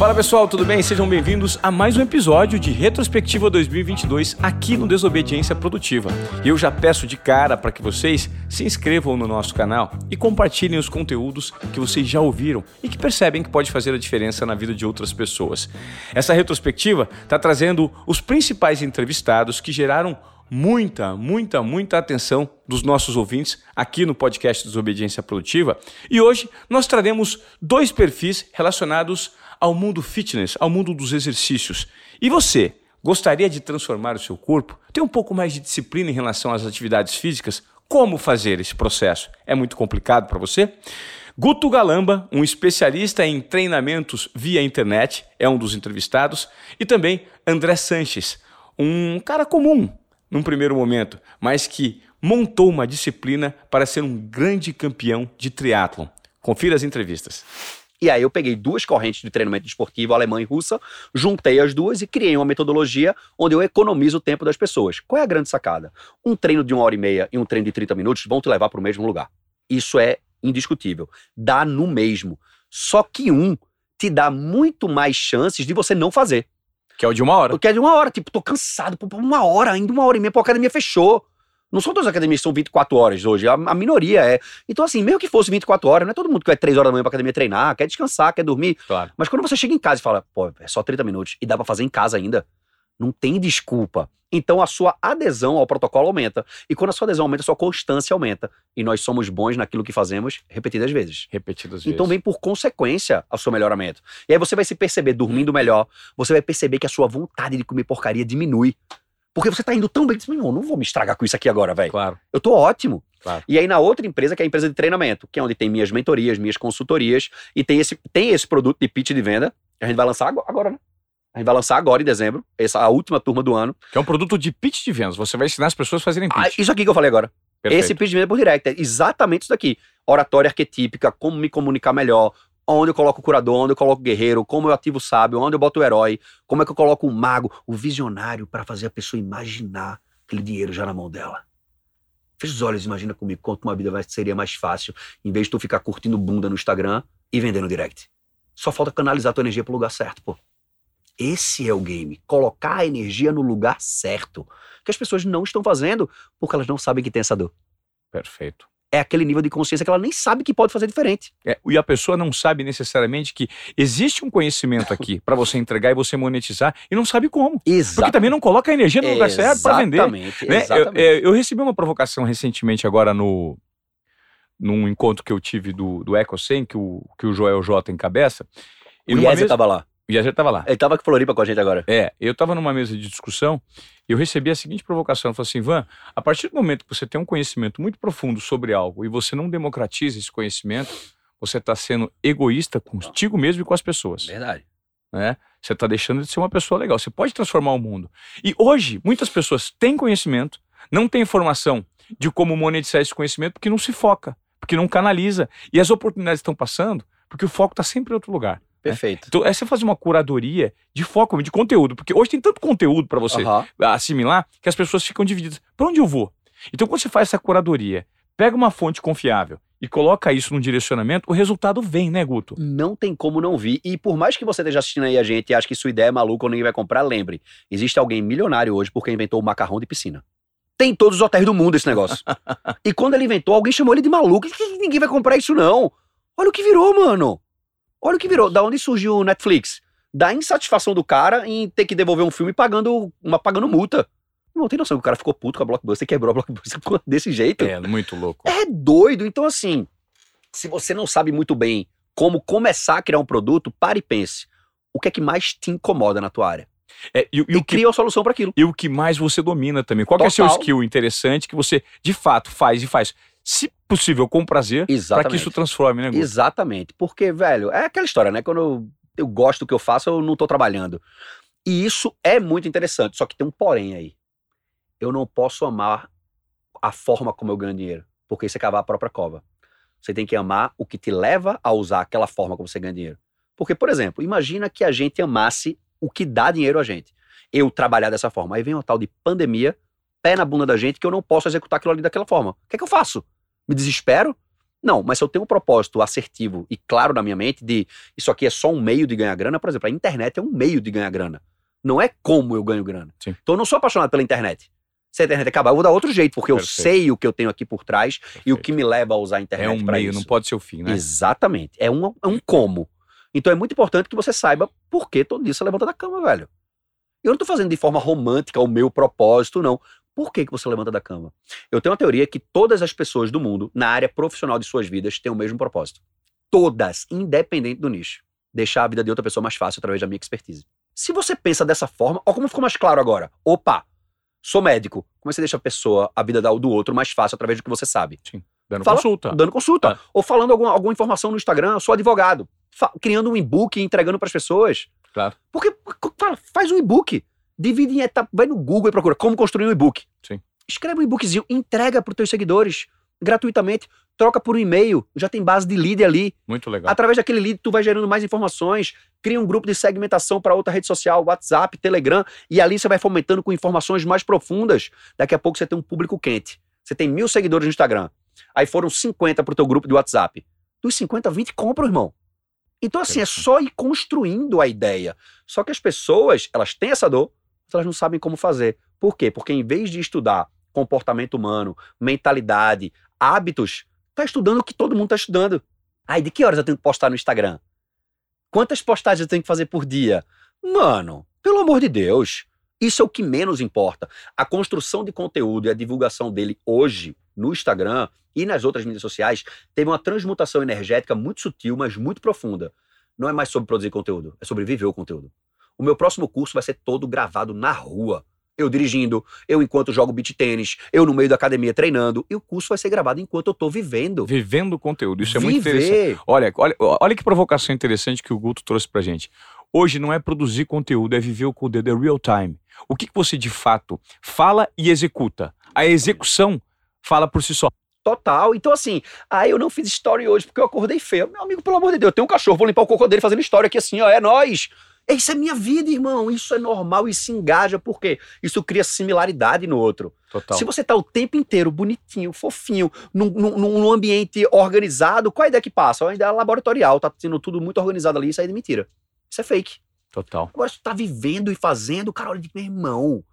Fala pessoal, tudo bem? Sejam bem-vindos a mais um episódio de Retrospectiva 2022 aqui no Desobediência Produtiva. E eu já peço de cara para que vocês se inscrevam no nosso canal e compartilhem os conteúdos que vocês já ouviram e que percebem que pode fazer a diferença na vida de outras pessoas. Essa retrospectiva está trazendo os principais entrevistados que geraram muita, muita, muita atenção dos nossos ouvintes aqui no podcast Desobediência Produtiva. E hoje nós traremos dois perfis relacionados ao mundo fitness, ao mundo dos exercícios. E você, gostaria de transformar o seu corpo? Tem um pouco mais de disciplina em relação às atividades físicas? Como fazer esse processo? É muito complicado para você? Guto Galamba, um especialista em treinamentos via internet, é um dos entrevistados, e também André Sanches, um cara comum num primeiro momento, mas que montou uma disciplina para ser um grande campeão de triatlon. Confira as entrevistas. E aí eu peguei duas correntes de treinamento esportivo, alemã e russa, juntei as duas e criei uma metodologia onde eu economizo o tempo das pessoas. Qual é a grande sacada? Um treino de uma hora e meia e um treino de 30 minutos vão te levar para o mesmo lugar. Isso é indiscutível. Dá no mesmo. Só que um te dá muito mais chances de você não fazer. Que é o de uma hora. Que é de uma hora. Tipo, tô cansado. Uma hora, ainda uma hora e meia, pô, a academia fechou. Não são todas as academias que são 24 horas hoje, a, a, minoria é. Então, assim, mesmo que fosse 24 horas, não é todo mundo que vai 3 horas da manhã pra academia treinar, quer descansar, quer dormir. Claro. Mas quando você chega em casa e fala, pô, é só 30 minutos e dá pra fazer em casa ainda, não tem desculpa. Então a sua adesão ao protocolo aumenta. E quando a sua adesão aumenta, a sua constância aumenta. E nós somos bons naquilo que fazemos repetidas vezes. Repetidas então, vezes. Então vem por consequência o seu melhoramento. E aí você vai se perceber dormindo melhor, você vai perceber que a sua vontade de comer porcaria diminui. Porque você tá indo tão bem que você, não, não vou me estragar com isso aqui agora, velho. Claro. Eu tô ótimo. Claro. E aí na outra empresa, que é a empresa de treinamento, que é onde tem minhas mentorias, minhas consultorias, e tem esse, tem esse produto de pitch de venda, que a gente vai lançar agora, né? A gente vai lançar agora em dezembro, essa a última turma do ano. Que é um produto de pitch de vendas. Você vai ensinar as pessoas a fazerem pitch. Ah, isso aqui que eu falei agora. Perfeito. Esse pitch de venda por direct. É exatamente isso daqui. Oratória arquetípica, como me comunicar melhor, onde eu coloco o curador, onde eu coloco o guerreiro, como eu ativo o sábio, onde eu boto o herói, como é que eu coloco o mago, o visionário, para fazer a pessoa imaginar aquele dinheiro já na mão dela. Fecha os olhos, imagina comigo quanto uma vida seria mais fácil, em vez de tu ficar curtindo bunda no Instagram e vendendo direct. Só falta canalizar tua energia pro lugar certo, pô. Esse é o game. Colocar a energia no lugar certo. Que as pessoas não estão fazendo porque elas não sabem que tem essa dor. Perfeito é aquele nível de consciência que ela nem sabe que pode fazer diferente. É, e a pessoa não sabe necessariamente que existe um conhecimento aqui para você entregar e você monetizar e não sabe como. Exato. Porque também não coloca a energia no lugar certo para vender. Exatamente. Né? Eu, é, eu, recebi uma provocação recentemente agora no num encontro que eu tive do, do EcoSem, que o, que o Joel J encabeça. E o Iesa estava lá. Yager estava lá. Ele estava com Floripa com a gente agora. É, eu estava numa mesa de discussão e eu recebi a seguinte provocação. Eu falei assim, Ivan, a partir do momento que você tem um conhecimento muito profundo sobre algo e você não democratiza esse conhecimento, você está sendo egoísta contigo mesmo e com as pessoas. Verdade. Né? Você está deixando de ser uma pessoa legal. Você pode transformar o mundo. E hoje, muitas pessoas têm conhecimento, não têm informação de como monetizar esse conhecimento porque não se foca, porque não canaliza. E as oportunidades estão passando porque o foco está sempre em outro lugar. Né? Perfeito. Então, é você fazer uma curadoria de foco, de conteúdo, porque hoje tem tanto conteúdo para você uhum. assimilar que as pessoas ficam divididas. Para onde eu vou? Então, quando você faz essa curadoria, pega uma fonte confiável e coloca isso num direcionamento, o resultado vem, né, Guto? Não tem como não vir. E por mais que você esteja assistindo aí a gente e ache que sua ideia é maluca ou ninguém vai comprar, lembre: existe alguém milionário hoje porque inventou o macarrão de piscina. Tem em todos os hotéis do mundo esse negócio. e quando ele inventou, alguém chamou ele de maluco. Ninguém vai comprar isso, não. Olha o que virou, mano. Olha o que virou. Da onde surgiu o Netflix? Da insatisfação do cara em ter que devolver um filme pagando, uma, pagando multa. Não tem noção que o cara ficou puto com a Blockbuster e quebrou a Blockbuster desse jeito. É, muito louco. É doido. Então, assim, se você não sabe muito bem como começar a criar um produto, pare e pense. O que é que mais te incomoda na tua área? É, e, e, e cria a solução para aquilo. E o que mais você domina também. Qual é o seu skill interessante que você, de fato, faz e faz? Se possível, com prazer, para que isso transforme, né, Guto? Exatamente. Porque, velho, é aquela história, né? Quando eu, eu gosto do que eu faço, eu não tô trabalhando. E isso é muito interessante, só que tem um porém aí. Eu não posso amar a forma como eu ganho dinheiro, porque isso é cavar a própria cova. Você tem que amar o que te leva a usar aquela forma como você ganha dinheiro. Porque, por exemplo, imagina que a gente amasse o que dá dinheiro a gente. Eu trabalhar dessa forma. Aí vem uma tal de pandemia, pé na bunda da gente, que eu não posso executar aquilo ali daquela forma. O que é que eu faço? Me desespero? Não, mas se eu tenho um propósito assertivo e claro na minha mente de isso aqui é só um meio de ganhar grana, por exemplo, a internet é um meio de ganhar grana. Não é como eu ganho grana. Sim. Então eu não sou apaixonado pela internet. Se a internet acabar, eu vou dar outro jeito, porque Perfeito. eu sei o que eu tenho aqui por trás e o que me leva a usar a É internet um pra meio, isso. não pode ser o fim, né? Exatamente. É um, é um como. Então é muito importante que você saiba por que todo dia você levanta da cama, velho. Eu não tô fazendo de forma romântica o meu propósito, não. Por que, que você levanta da cama? Eu tenho uma teoria que todas as pessoas do mundo, na área profissional de suas vidas, têm o mesmo propósito. Todas, independente do nicho. Deixar a vida de outra pessoa mais fácil através da minha expertise. Se você pensa dessa forma, ó como ficou mais claro agora. Opa, sou médico. Como é que você deixa a pessoa, a vida da- do outro mais fácil através do que você sabe? Dando Fala- consulta. dando consulta. Ah. Ou falando alguma, alguma informação no Instagram, sou advogado. Fa- criando um e-book e entregando para as pessoas. Claro. Porque, fala, faz um e-book. Divide em etapas. Vai no Google e procura como construir um e-book. Sim. Escreve um e-bookzinho, entrega para os teus seguidores gratuitamente. Troca por um e-mail. Já tem base de lead ali. Muito legal. Através daquele lead, tu vai gerando mais informações. Cria um grupo de segmentação para outra rede social, WhatsApp, Telegram. E ali você vai fomentando com informações mais profundas. Daqui a pouco você tem um público quente. Você tem mil seguidores no Instagram. Aí foram 50 pro teu grupo de WhatsApp. Dos 50, 20 compram, irmão. Então, assim, é só ir construindo a ideia. Só que as pessoas, elas têm essa dor, elas não sabem como fazer. Por quê? Porque em vez de estudar comportamento humano, mentalidade, hábitos, tá estudando o que todo mundo tá estudando. Aí, de que horas eu tenho que postar no Instagram? Quantas postagens eu tenho que fazer por dia? Mano, pelo amor de Deus. Isso é o que menos importa. A construção de conteúdo e a divulgação dele hoje no Instagram e nas outras mídias sociais teve uma transmutação energética muito sutil, mas muito profunda. Não é mais sobre produzir conteúdo, é sobre viver o conteúdo. O meu próximo curso vai ser todo gravado na rua. Eu dirigindo, eu enquanto jogo beat tênis, eu no meio da academia treinando, e o curso vai ser gravado enquanto eu tô vivendo. Vivendo o conteúdo. Isso é muito interessante. Olha, olha, olha que provocação interessante que o Guto trouxe pra gente. Hoje não é produzir conteúdo, é viver o conteúdo, é real time. O que, que você de fato fala e executa? A execução fala por si só. Total. Então, assim, aí eu não fiz story hoje porque eu acordei feio. Meu amigo, pelo amor de Deus, eu tenho um cachorro, vou limpar o cocô dele fazendo história aqui assim, ó, é nós. Isso é minha vida, irmão. Isso é normal e se engaja, por quê? Isso cria similaridade no outro. Total. Se você tá o tempo inteiro bonitinho, fofinho, num, num, num ambiente organizado, qual a ideia que passa? Uma ideia laboratorial, tá sendo tudo muito organizado ali, isso aí é mentira. Isso é fake. Total. Agora, se tu tá vivendo e fazendo, cara, olha de meu irmão.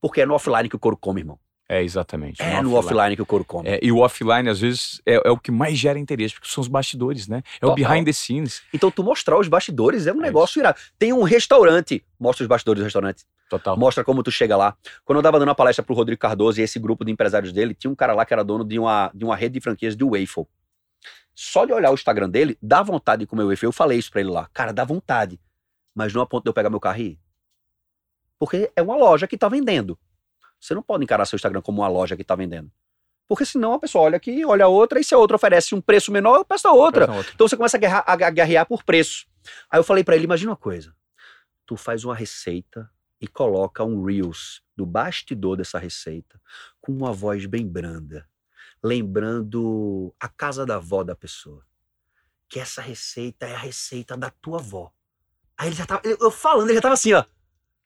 Porque é no offline que o couro come, irmão. É, exatamente. É no offline que o couro come. É, e o offline, às vezes, é, é o que mais gera interesse, porque são os bastidores, né? É o Total. behind the scenes. Então, tu mostrar os bastidores é um É negócio irado. Tem um restaurante, mostra os bastidores do restaurante. Total. Mostra como tu chega lá. Quando eu tava dando uma palestra pro Rodrigo Cardoso e esse grupo de empresários dele, tinha um cara lá que era dono de uma, de uma rede de franquias de waffle. Só de olhar o Instagram dele, dá vontade de comer waffle. Eu falei isso pra ele lá. Cara, dá vontade. Mas não a ponto de eu pegar meu carro e ir. Porque é uma loja que tá vendendo. Você não pode encarar seu Instagram como uma loja que tá vendendo. Porque senão a pessoa olha aqui, olha a outra, e se a outra oferece um preço menor, eu peço a outra. Outra. Então você começa a guerrear, a guerrear por preço. Aí eu falei pra ele, imagina uma coisa. Tu faz uma receita e coloca um Reels do bastidor dessa receita com uma voz bem branda, lembrando a casa da avó da pessoa. Que essa receita é a receita da tua avó. Aí ele já tava, eu eu falando, ele já tava assim, ó.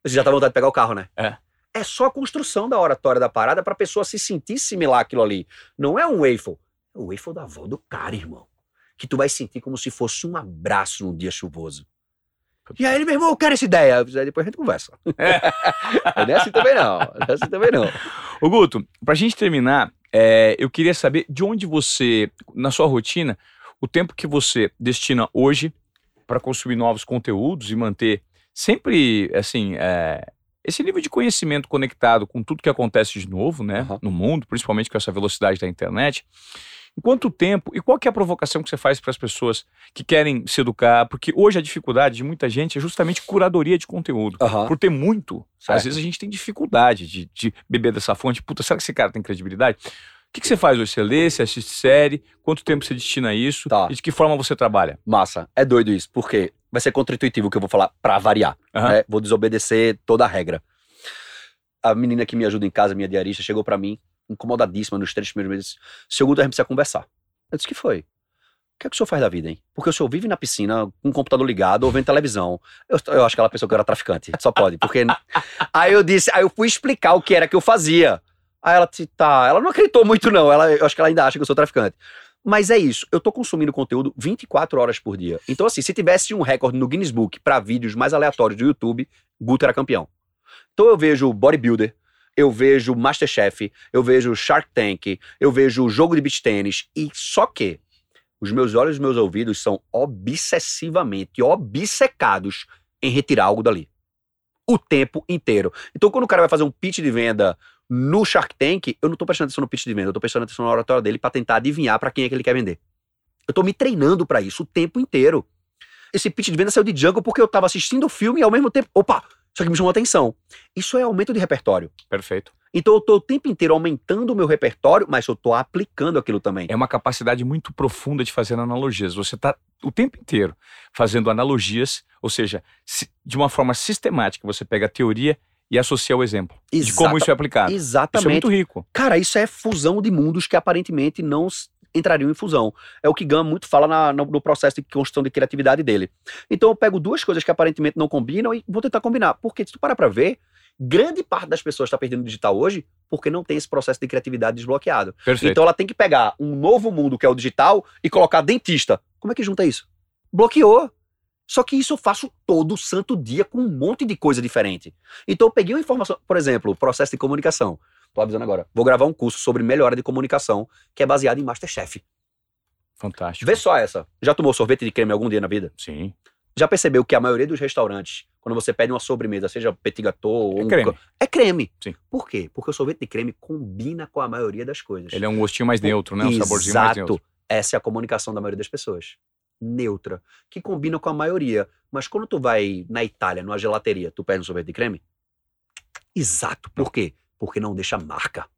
Você já tá vontade de pegar o carro, né? É. É só a construção da oratória da parada pra pessoa se sentir similar àquilo ali. Não é um waffle. É o waffle da avó do cara, irmão. Que tu vai sentir como se fosse um abraço num dia chuvoso. E aí ele, meu irmão, eu quero essa ideia. Aí depois a gente conversa. não é assim também não. Não é assim também não. Ô Guto, pra gente terminar, é, eu queria saber de onde você, na sua rotina, o tempo que você destina hoje para consumir novos conteúdos e manter sempre, assim, é, esse nível de conhecimento conectado com tudo que acontece de novo, né, Aham. no mundo, principalmente com essa velocidade da internet. Em quanto tempo e qual que é a provocação que você faz para as pessoas que querem se educar? Porque hoje a dificuldade de muita gente é justamente curadoria de conteúdo. Aham. Por ter muito, Certo. às vezes a gente tem dificuldade de, de beber dessa fonte. Puta, será que esse cara tem credibilidade? O que, que você faz hoje? Você lê, você assiste série? Quanto tempo você destina a isso? Tá. E de que forma você trabalha? Massa. É doido isso, porque vai ser contra-intuitivo o que eu vou falar pra variar. Aham. né? Vou desobedecer toda a regra. A menina que me ajuda em casa, minha diarista, chegou pra mim, incomodadíssima nos três primeiros meses. Seu Guto, a gente precisa conversar. Eu disse, que foi? O que é que o senhor faz da vida, hein? Porque o senhor vive na piscina com o computador ligado ou vendo televisão. Eu, eu acho que ela pensou que eu era traficante. Só pode, porque... aí eu disse, aí eu fui explicar o que era que eu fazia. Aí ela disse, tá, ela não acreditou muito não, ela, eu acho que ela ainda acha que eu sou traficante. Mas é isso, eu tô consumindo conteúdo 24 horas por dia. Então, assim, se tivesse um recorde no Guinness Book para vídeos mais aleatórios do YouTube, Guto era campeão. Então eu vejo bodybuilder, eu vejo Masterchef, eu vejo Shark Tank, eu vejo jogo de beach tênis, e só que os meus olhos e os meus ouvidos são obsessivamente obcecados em retirar algo dali. O tempo inteiro. Então, quando o cara vai fazer um pitch de venda no Shark Tank, eu não tô prestando atenção no pitch de venda, eu tô prestando atenção na oratória dele para tentar adivinhar para quem é que ele quer vender. Eu tô me treinando para isso o tempo inteiro. Esse pitch de venda saiu de Jungle porque eu tava assistindo o filme e ao mesmo tempo, opa, isso aqui me chamou atenção. Isso é aumento de repertório. Perfeito. Então eu estou o tempo inteiro aumentando o meu repertório, mas eu estou aplicando aquilo também. É uma capacidade muito profunda de fazer analogias. Você está o tempo inteiro fazendo analogias, ou seja, de uma forma sistemática, você pega a teoria e associa o exemplo Exata, de como isso é aplicado. Exatamente. Isso é muito rico. Cara, isso é fusão de mundos que aparentemente não entrariam em fusão. É o que Gama muito fala na, no, no, processo de construção de criatividade dele. Então eu pego duas coisas que aparentemente não combinam e vou tentar combinar. Porque se tu parar pra ver, grande parte das pessoas está perdendo digital hoje porque não tem esse processo de criatividade desbloqueado. Perfeito. Então ela tem que pegar um novo mundo que é o digital e colocar dentista. Como é que junta isso? Bloqueou. Só que isso eu faço todo santo dia com um monte de coisa diferente. Então eu peguei uma informação, por exemplo, processo de comunicação. Tô avisando agora. Vou gravar um curso sobre melhora de comunicação que é baseado em Masterchef. Fantástico. Vê só essa. Já tomou sorvete de creme algum dia na vida? Sim. Já percebeu que a maioria dos restaurantes, quando você pede uma sobremesa, seja petit gâteau ou é um... creme. É creme. Sim. Por quê? Porque o sorvete de creme combina com a maioria das coisas. Ele é um gostinho mais neutro, né? Um Exato. saborzinho mais neutro. Essa é a comunicação da maioria das pessoas. Neutra. Que combina com a maioria. Mas quando tu vai na Itália, numa gelateria, tu pede um sorvete de creme? Exato. Por quê? Porque não deixa marca.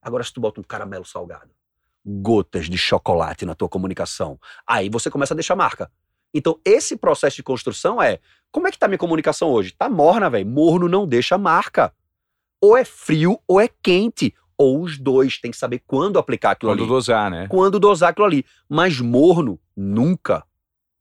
Agora, se tu bota um caramelo salgado, gotas de chocolate na tua comunicação, aí você começa a deixar marca. Então, esse processo de construção é: como é que tá minha comunicação hoje? Tá morna, velho. Morno não deixa marca. Ou é frio ou é quente. Ou os dois. Tem que saber quando aplicar aquilo quando ali. Quando dosar, né? Quando dosar aquilo ali. Mas morno, nunca.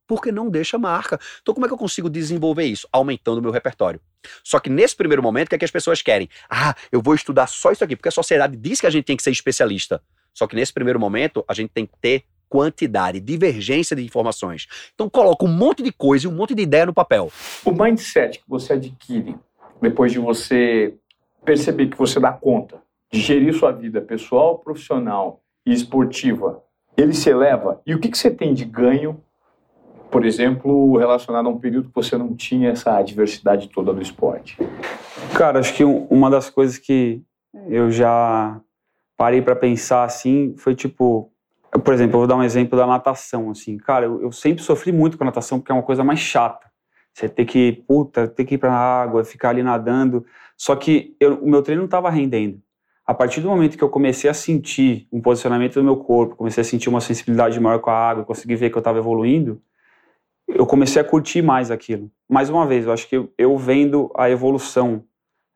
Porque não deixa marca. Então, como é que eu consigo desenvolver isso? Aumentando o meu repertório. Só que nesse primeiro momento, o que é que as pessoas querem? Ah, eu vou estudar só isso aqui, porque a sociedade diz que a gente tem que ser especialista. Só que nesse primeiro momento, a gente tem que ter quantidade, divergência de informações. Então coloca um monte de coisa e um monte de ideia no papel. O mindset que você adquire depois de você perceber que você dá conta de gerir sua vida pessoal, profissional e esportiva, ele se eleva. E o que, que você tem de ganho, por exemplo, relacionado a um período que você não tinha essa diversidade toda do esporte? Cara, acho que uma das coisas que eu já parei para pensar assim foi tipo por exemplo, eu vou dar um exemplo da natação, assim. Cara, eu, eu, sempre sofri muito com a natação porque é uma coisa mais chata. Você ter que, puta, ter que ir pra água, ficar ali nadando. Só que eu, o meu treino não estava rendendo. A partir do momento que eu comecei a sentir um posicionamento do meu corpo, comecei a sentir uma sensibilidade maior com a água, consegui ver que eu estava evoluindo, eu comecei a curtir mais aquilo. Mais uma vez, eu acho que eu, vendo a evolução,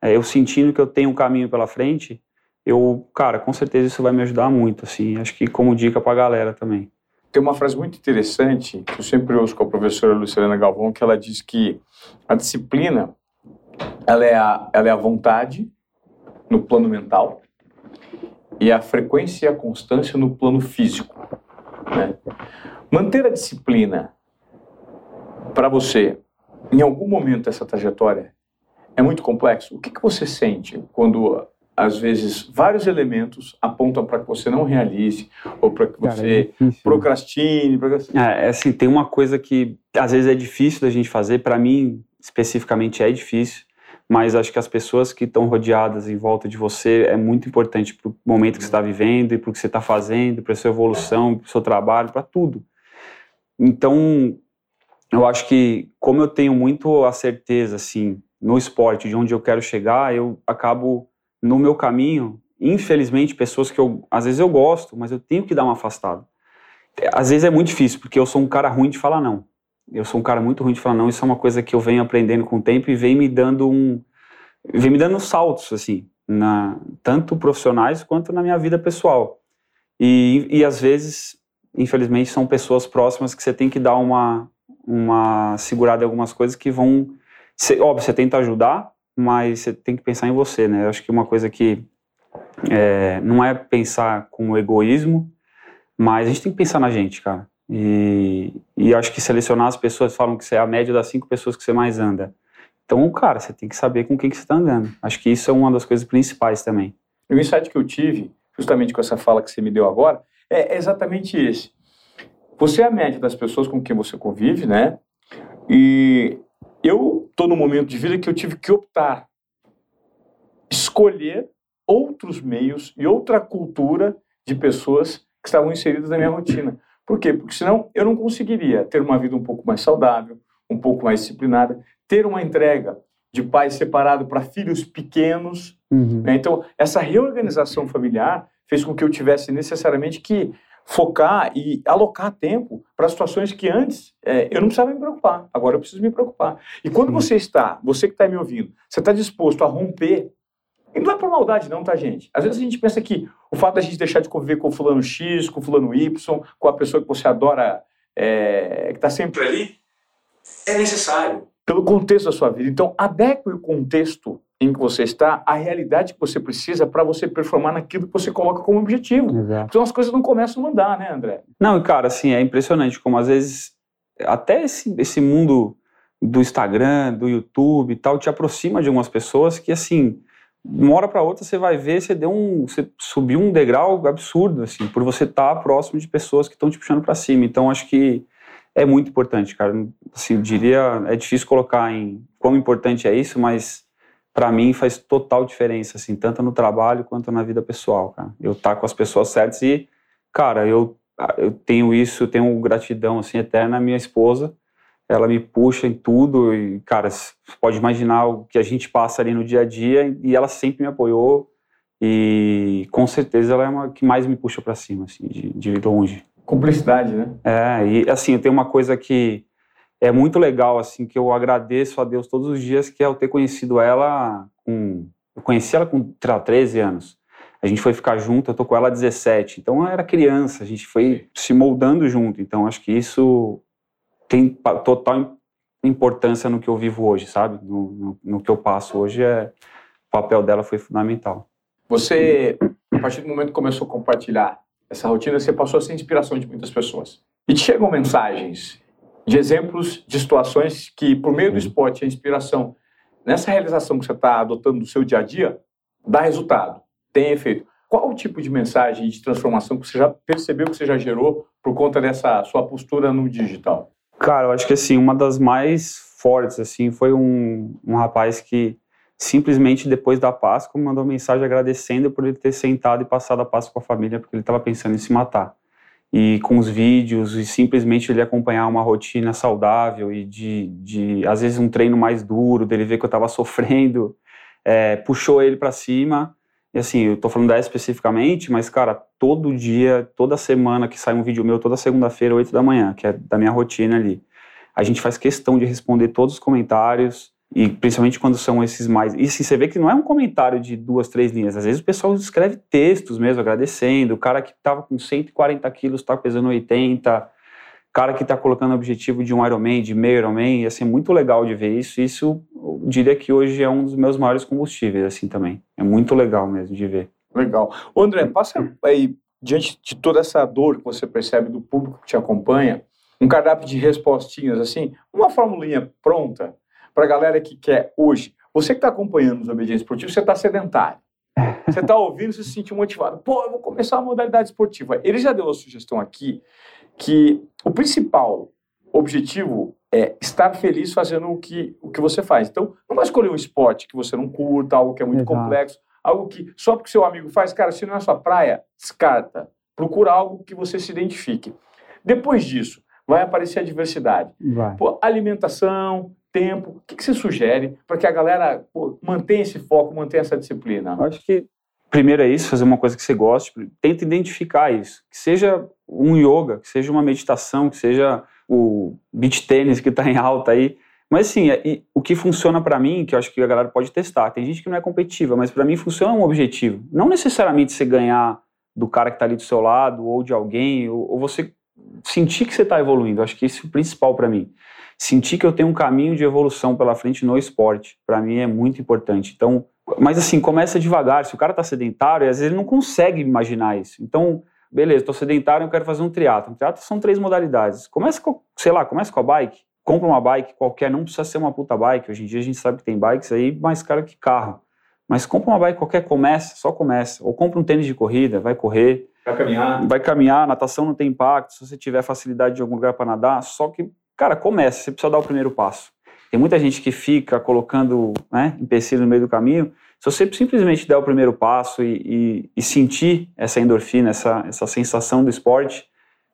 é, eu sentindo que eu tenho um caminho pela frente, eu, cara, com certeza isso vai me ajudar muito, assim, acho que como dica pra galera também. Tem uma frase muito interessante que eu sempre ouço com a professora Luciana Galvão, que ela diz que a disciplina, ela é a, ela é a vontade no plano mental e a frequência e a constância no plano físico. Né? Manter a disciplina para você, em algum momento dessa trajetória, é muito complexo. O que, que você sente quando às vezes, vários elementos apontam para que você não realize ou para que você Cara, é né? procrastine. procrastine. É, é, assim, tem uma coisa que às vezes é difícil da gente fazer, para mim, especificamente, é difícil, mas acho que as pessoas que estão rodeadas em volta de você é muito importante para o momento que você está vivendo e para o que você está fazendo, para a sua evolução, para o seu trabalho, para tudo. Então, eu acho que, como eu tenho muito a certeza, assim, no esporte, de onde eu quero chegar, eu acabo no meu caminho, infelizmente, pessoas que eu, às vezes eu gosto, mas eu tenho que dar uma afastada. Às vezes é muito difícil, porque eu sou um cara ruim de falar não. Eu sou um cara muito ruim de falar não, isso é uma coisa que eu venho aprendendo com o tempo e vem me dando um vem me dando saltos assim, na tanto profissionais quanto na minha vida pessoal. E, e às vezes, infelizmente, são pessoas próximas que você tem que dar uma uma segurada em algumas coisas que vão ser, óbvio, você tenta ajudar, mas você tem que pensar em você, né? Eu acho que uma coisa que é, não é pensar com egoísmo, Mas a gente tem que pensar na gente, cara. E, e acho que selecionar as pessoas, falam que você é a média das cinco pessoas que você mais anda. Então, cara, você tem que saber com quem que você está andando. Acho que isso é uma das coisas principais também. o insight que eu tive, justamente com essa fala que você me deu agora, é exatamente esse. Você é a média das pessoas com quem você convive, né? E eu estou num momento de vida que eu tive que optar, escolher outros meios e outra cultura de pessoas que estavam inseridas na minha rotina. Por quê? Porque senão eu não conseguiria ter uma vida um pouco mais saudável, um pouco mais disciplinada, ter uma entrega de pai separado para filhos pequenos. Uhum. Né? Então, essa reorganização familiar fez com que eu tivesse necessariamente que focar e alocar tempo para situações que antes é, eu não precisava me preocupar, agora eu preciso me preocupar. E quando Sim. você está, você que está me ouvindo, você está disposto a romper, e não é por maldade não, tá gente? Às vezes a gente pensa que o fato da gente deixar de conviver com o fulano X, com o fulano Y, com a pessoa que você adora, é, que está sempre ali, é necessário pelo contexto da sua vida. Então, adeque o contexto em que você está à realidade que você precisa para você performar naquilo que você coloca como objetivo. Exato. Então as coisas não começam a andar, né, André? Não, cara, assim, é impressionante como às vezes até esse, esse mundo do Instagram, do YouTube e tal, te aproxima de algumas pessoas que, assim, uma hora para outra você vai ver, você deu um, você subiu um degrau absurdo, assim, por você estar tá próximo de pessoas que estão te puxando para cima. Então, acho que é muito importante, cara. Assim, diria, é difícil colocar em quão importante é isso, mas para mim faz total diferença, assim, tanto no trabalho quanto na vida pessoal, cara. Eu tá com as pessoas certas e, cara, eu, eu tenho isso, eu tenho gratidão, assim, eterna à minha esposa. Ela me puxa em tudo e, cara, você pode imaginar o que a gente passa ali no dia a dia e ela sempre me apoiou e com certeza ela é uma que mais me puxa para cima, assim, de, de longe. Cumplicidade, né? É, e assim, eu tenho uma coisa que é muito legal, assim, que eu agradeço a Deus todos os dias, que é eu ter conhecido ela com... Eu conheci ela com 13 anos. A gente foi ficar junto, eu tô com ela há 17. Então eu era criança, a gente foi se moldando junto. Então acho que isso tem total importância no que eu vivo hoje, sabe? No, no, no que eu passo hoje, é, o papel dela foi fundamental. Você, a partir do momento que começou a compartilhar essa rotina, você passou a ser inspiração de muitas pessoas. E te chegam mensagens de exemplos de situações que, por meio do esporte, a inspiração, nessa realização que você está adotando no seu dia a dia, dá resultado, tem efeito. Qual o tipo de mensagem de transformação que você já percebeu que você já gerou por conta dessa sua postura no digital? Cara, eu acho que assim, uma das mais fortes assim foi um, um rapaz que simplesmente depois da Páscoa mandou mensagem agradecendo por ele ter sentado e passado a Páscoa com a família porque ele estava pensando em se matar. E com os vídeos e simplesmente ele acompanhar uma rotina saudável e de, de às vezes um treino mais duro, dele ver que eu estava sofrendo, é, puxou ele para cima. E assim, eu tô falando dessa especificamente, mas cara, todo dia, toda semana que sai um vídeo meu, toda segunda-feira, 8 da manhã, que é da minha rotina ali, a gente faz questão de responder todos os comentários, e principalmente quando são esses mais. E assim, você vê que não é um comentário de duas, três linhas. Às vezes o pessoal escreve textos mesmo, agradecendo. O cara que estava com 140 quilos está pesando 80. Cara que está colocando o objetivo de um Ironman, de meio Ironman. Assim, é muito legal de ver isso. Isso, eu diria que hoje é um dos meus maiores combustíveis, assim, também. É muito legal mesmo de ver. Legal. Ô André, passa aí, diante de toda essa dor que você percebe do público que te acompanha, um cardápio de respostinhas, assim, uma formulinha pronta para a galera que quer hoje. Você que está acompanhando os obedientes esportivos, você está sedentário. Você está ouvindo, você se sente motivado. Pô, eu vou começar a modalidade esportiva. Ele já deu a sugestão aqui que o principal objetivo é estar feliz fazendo o que, o que você faz. Então, não vai escolher um esporte que você não curta, algo que é muito Exato. complexo, algo que só porque seu amigo faz, cara, se não é sua praia, descarta. Procura algo que você se identifique. Depois disso, vai aparecer a diversidade. Vai. Pô, alimentação, tempo? O que, que você sugere para que a galera pô, mantenha esse foco, mantenha essa disciplina? Eu acho que primeiro é isso, fazer uma coisa que você goste, tenta identificar isso. Que seja um yoga, que seja uma meditação, que seja o beach tênis que está em alta aí. Mas assim, o que funciona para mim, que eu acho que a galera pode testar, tem gente que não é competitiva, mas para mim funciona um objetivo. Não necessariamente você ganhar do cara que está ali do seu lado, ou de alguém, ou, ou você sentir que você está evoluindo. Eu acho que isso é o principal para mim sentir que eu tenho um caminho de evolução pela frente no esporte, para mim é muito importante. Então, mas assim, começa devagar. Se o cara está sedentário, às vezes ele não consegue imaginar isso. Então, beleza, estou sedentário, eu quero fazer um triatlo. Um triatlo são três modalidades. Começa com, sei lá, começa com a bike, compra uma bike qualquer, não precisa ser uma puta bike. Hoje em dia a gente sabe que tem bikes aí mais caro que carro. Mas compra uma bike qualquer, começa, só começa. Ou compra um tênis de corrida, vai correr. Vai caminhar. Vai caminhar, natação não tem impacto. Se você tiver facilidade de algum lugar para nadar, só que, cara, começa, você precisa dar o primeiro passo. Tem muita gente que fica colocando né, empecilho no meio do caminho. Se você simplesmente der o primeiro passo e, e, e sentir essa endorfina, essa, essa sensação do esporte,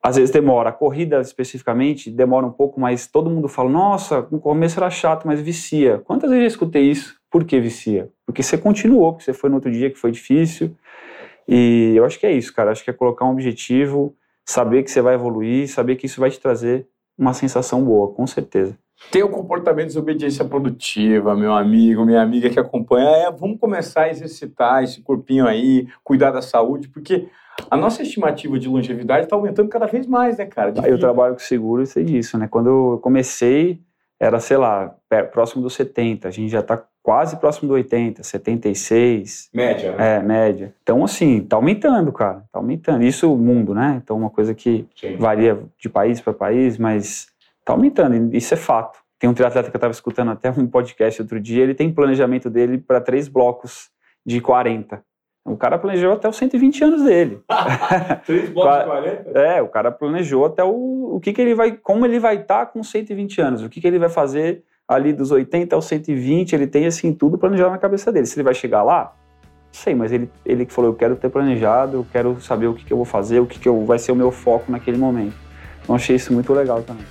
às vezes demora. A corrida, especificamente, demora um pouco, mas todo mundo fala: nossa, no começo era chato, mas vicia. Quantas vezes eu escutei isso? Por que vicia? Porque você continuou, porque você foi no outro dia que foi difícil. E eu acho que é isso, cara. Acho que é colocar um objetivo, saber que você vai evoluir, saber que isso vai te trazer uma sensação boa, com certeza. Tem o comportamento de desobediência produtiva, meu amigo, minha amiga que acompanha. É, vamos começar a exercitar esse corpinho aí, cuidar da saúde, porque a nossa estimativa de longevidade está aumentando cada vez mais, né, cara? eu trabalho com seguro e sei disso, né? Quando eu comecei, era, sei lá, próximo dos 70, a gente já está quase próximo do 80, 76. Média, né? É, média. Então, assim, tá aumentando, cara, tá aumentando. Isso o mundo, né? Então, uma coisa que Sim. varia de país para país, mas tá aumentando, isso é fato. Tem um triatleta que eu estava escutando até um podcast outro dia, ele tem planejamento dele para três blocos de 40. O cara planejou até os 120 anos dele. Três blocos de 40? É, o cara planejou até o, o que, que ele vai, como ele vai estar tá com 120 anos, o que, que ele vai fazer ali dos 80 aos 120, ele tem assim tudo planejado na cabeça dele. Se ele vai chegar lá, não sei, mas ele, ele que falou, eu quero ter planejado, eu quero saber o que, que eu vou fazer, o que, que eu, vai ser o meu foco naquele momento. Então achei isso muito legal também.